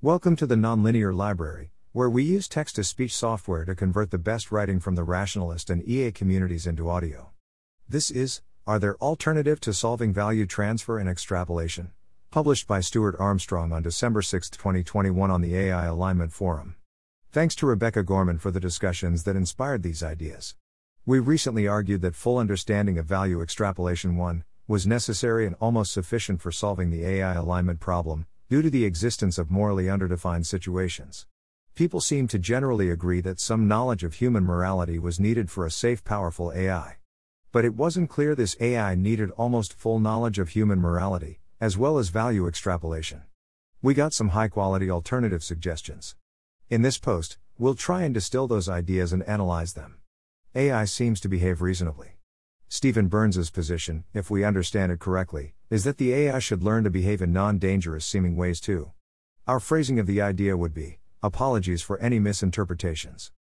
Welcome to the Nonlinear Library, where we use text to speech software to convert the best writing from the rationalist and EA communities into audio. This is Are There Alternative to Solving Value Transfer and Extrapolation? published by Stuart Armstrong on December 6, 2021 on the AI Alignment Forum. Thanks to Rebecca Gorman for the discussions that inspired these ideas. We recently argued that full understanding of value extrapolation 1 was necessary and almost sufficient for solving the AI alignment problem, due to the existence of morally underdefined situations. People seem to generally agree that some knowledge of human morality was needed for a safe, powerful AI. But it wasn't clear this AI needed almost full knowledge of human morality, as well as value extrapolation. We got some high quality alternative suggestions. In this post, we'll try and distill those ideas and analyze them. AI seems to behave reasonably. Steven Byrnes's position, if we understand it correctly, is that the AI should learn to behave in non-dangerous seeming ways too. Our phrasing of the idea would be, apologies for any misinterpretations.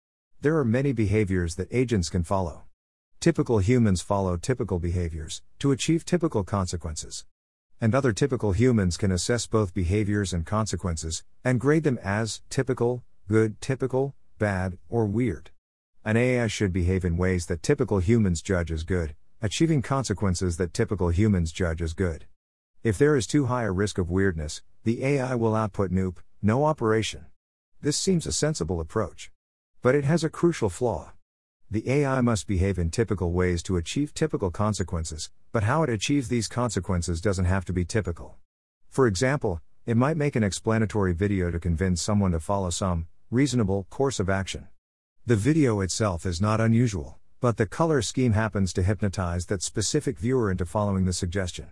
There are many behaviors that agents can follow. Typical humans follow typical behaviors to achieve typical consequences. And other typical humans can assess both behaviors and consequences and grade them as typical, good, typical, bad, or weird. An AI should behave in ways that typical humans judge as good, achieving consequences that typical humans judge as good. If there is too high a risk of weirdness, the AI will output NOOP, no operation. This seems a sensible approach. But it has a crucial flaw. The AI must behave in typical ways to achieve typical consequences, but how it achieves these consequences doesn't have to be typical. For example, it might make an explanatory video to convince someone to follow some reasonable course of action. The video itself is not unusual, but the color scheme happens to hypnotize that specific viewer into following the suggestion.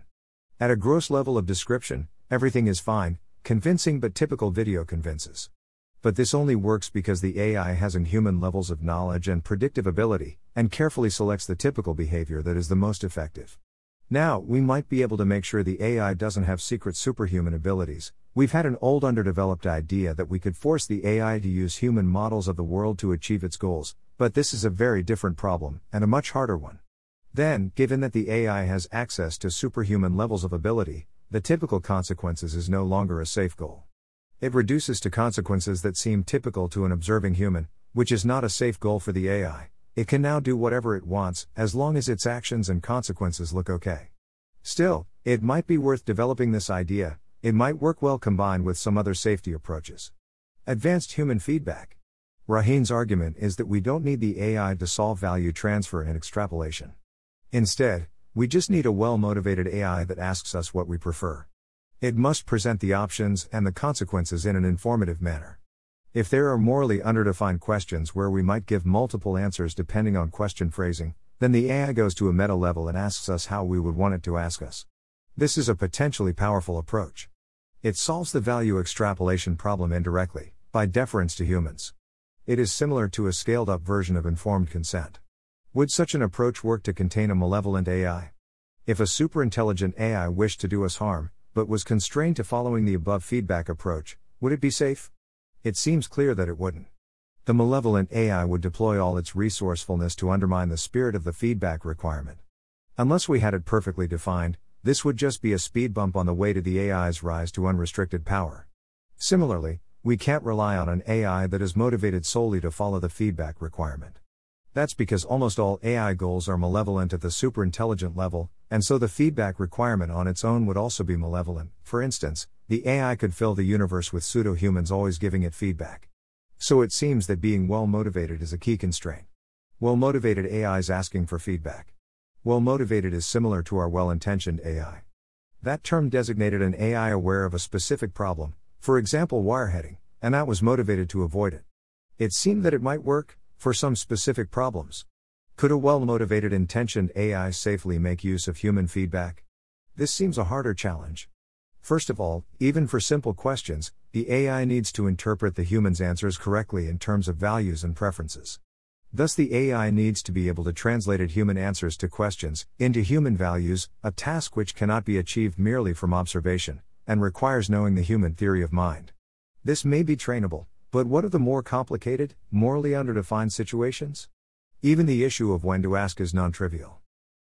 At a gross level of description, everything is fine, convincing but typical video convinces. But this only works because the AI has inhuman levels of knowledge and predictive ability, and carefully selects the typical behavior that is the most effective. Now, we might be able to make sure the AI doesn't have secret superhuman abilities. We've had an old underdeveloped idea that we could force the AI to use human models of the world to achieve its goals, but this is a very different problem, and a much harder one. Then, given that the AI has access to superhuman levels of ability, the typical consequences is no longer a safe goal. It reduces to consequences that seem typical to an observing human, which is not a safe goal for the AI. It can now do whatever it wants, as long as its actions and consequences look okay. Still, it might be worth developing this idea, it might work well combined with some other safety approaches. Advanced human feedback. Rohin's argument is that we don't need the AI to solve value transfer and extrapolation. Instead, we just need a well motivated AI that asks us what we prefer. It must present the options and the consequences in an informative manner. If there are morally underdefined questions where we might give multiple answers depending on question phrasing, then the AI goes to a meta level and asks us how we would want it to ask us. This is a potentially powerful approach. It solves the value extrapolation problem indirectly, by deference to humans. It is similar to a scaled up version of informed consent. Would such an approach work to contain a malevolent AI? If a superintelligent AI wished to do us harm, but was constrained to following the above feedback approach, would it be safe? It seems clear that it wouldn't. The malevolent AI would deploy all its resourcefulness to undermine the spirit of the feedback requirement. Unless we had it perfectly defined, this would just be a speed bump on the way to the AI's rise to unrestricted power. Similarly, we can't rely on an AI that is motivated solely to follow the feedback requirement. That's because almost all AI goals are malevolent at the superintelligent level, and so the feedback requirement on its own would also be malevolent. For instance, the AI could fill the universe with pseudo humans always giving it feedback. So it seems that being well motivated is a key constraint. Well motivated AIs asking for feedback. Well motivated is similar to our well intentioned AI. That term designated an AI aware of a specific problem, for example wireheading, and that was motivated to avoid it. It seemed that it might work, for some specific problems. Could a well motivated intentioned AI safely make use of human feedback? This seems a harder challenge. First of all, even for simple questions, the AI needs to interpret the human's answers correctly in terms of values and preferences. Thus, the AI needs to be able to translate human answers to questions into human values, a task which cannot be achieved merely from observation, and requires knowing the human theory of mind. This may be trainable, but what of the more complicated, morally underdefined situations? Even the issue of when to ask is non trivial.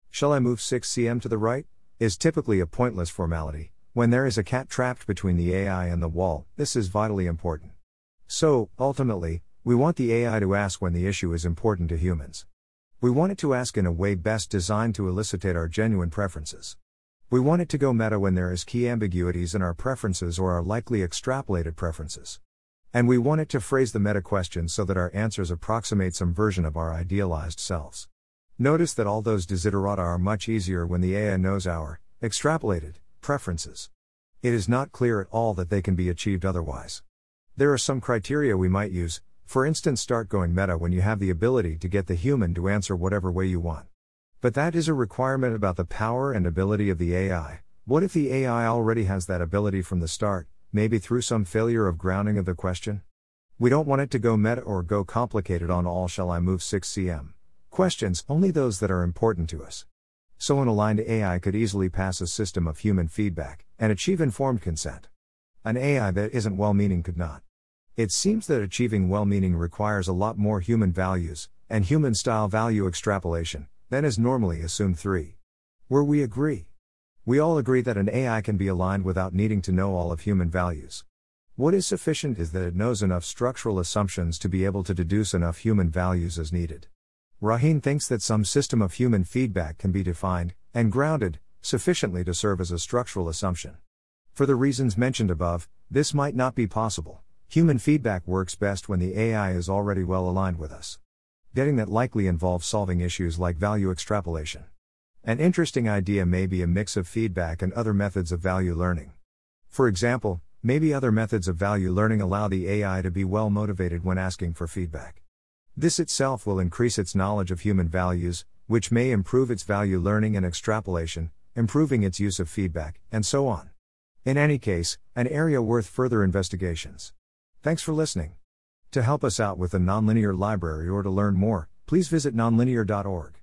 Shall I move 6 cm to the right? is typically a pointless formality, When there is a cat trapped between the AI and the wall, this is vitally important. So, ultimately, we want the AI to ask when the issue is important to humans. We want it to ask in a way best designed to elicitate our genuine preferences. We want it to go meta when there is key ambiguities in our preferences or our likely extrapolated preferences. And we want it to phrase the meta question so that our answers approximate some version of our idealized selves. Notice that all those desiderata are much easier when the AI knows our extrapolated preferences. It is not clear at all that they can be achieved otherwise. There are some criteria we might use, for instance, start going meta when you have the ability to get the human to answer whatever way you want. But that is a requirement about the power and ability of the AI. What if the AI already has that ability from the start, maybe through some failure of grounding of the question? We don't want it to go meta or go complicated on all shall I move 6 cm questions, only those that are important to us. So an aligned AI could easily pass a system of human feedback and achieve informed consent. An AI that isn't well meaning could not. It seems that achieving well meaning requires a lot more human values and human style value extrapolation than is normally assumed. 3. Where we agree. We all agree that an AI can be aligned without needing to know all of human values. What is sufficient is that it knows enough structural assumptions to be able to deduce enough human values as needed. Rohin thinks that some system of human feedback can be defined and grounded sufficiently to serve as a structural assumption. For the reasons mentioned above, this might not be possible. Human feedback works best when the AI is already well aligned with us. Getting that likely involves solving issues like value extrapolation. An interesting idea may be a mix of feedback and other methods of value learning. For example, maybe other methods of value learning allow the AI to be well motivated when asking for feedback. This itself will increase its knowledge of human values, which may improve its value learning and extrapolation, improving its use of feedback, and so on. In any case, an area worth further investigations. Thanks for listening. To help us out with the Nonlinear Library or to learn more, please visit nonlinear.org.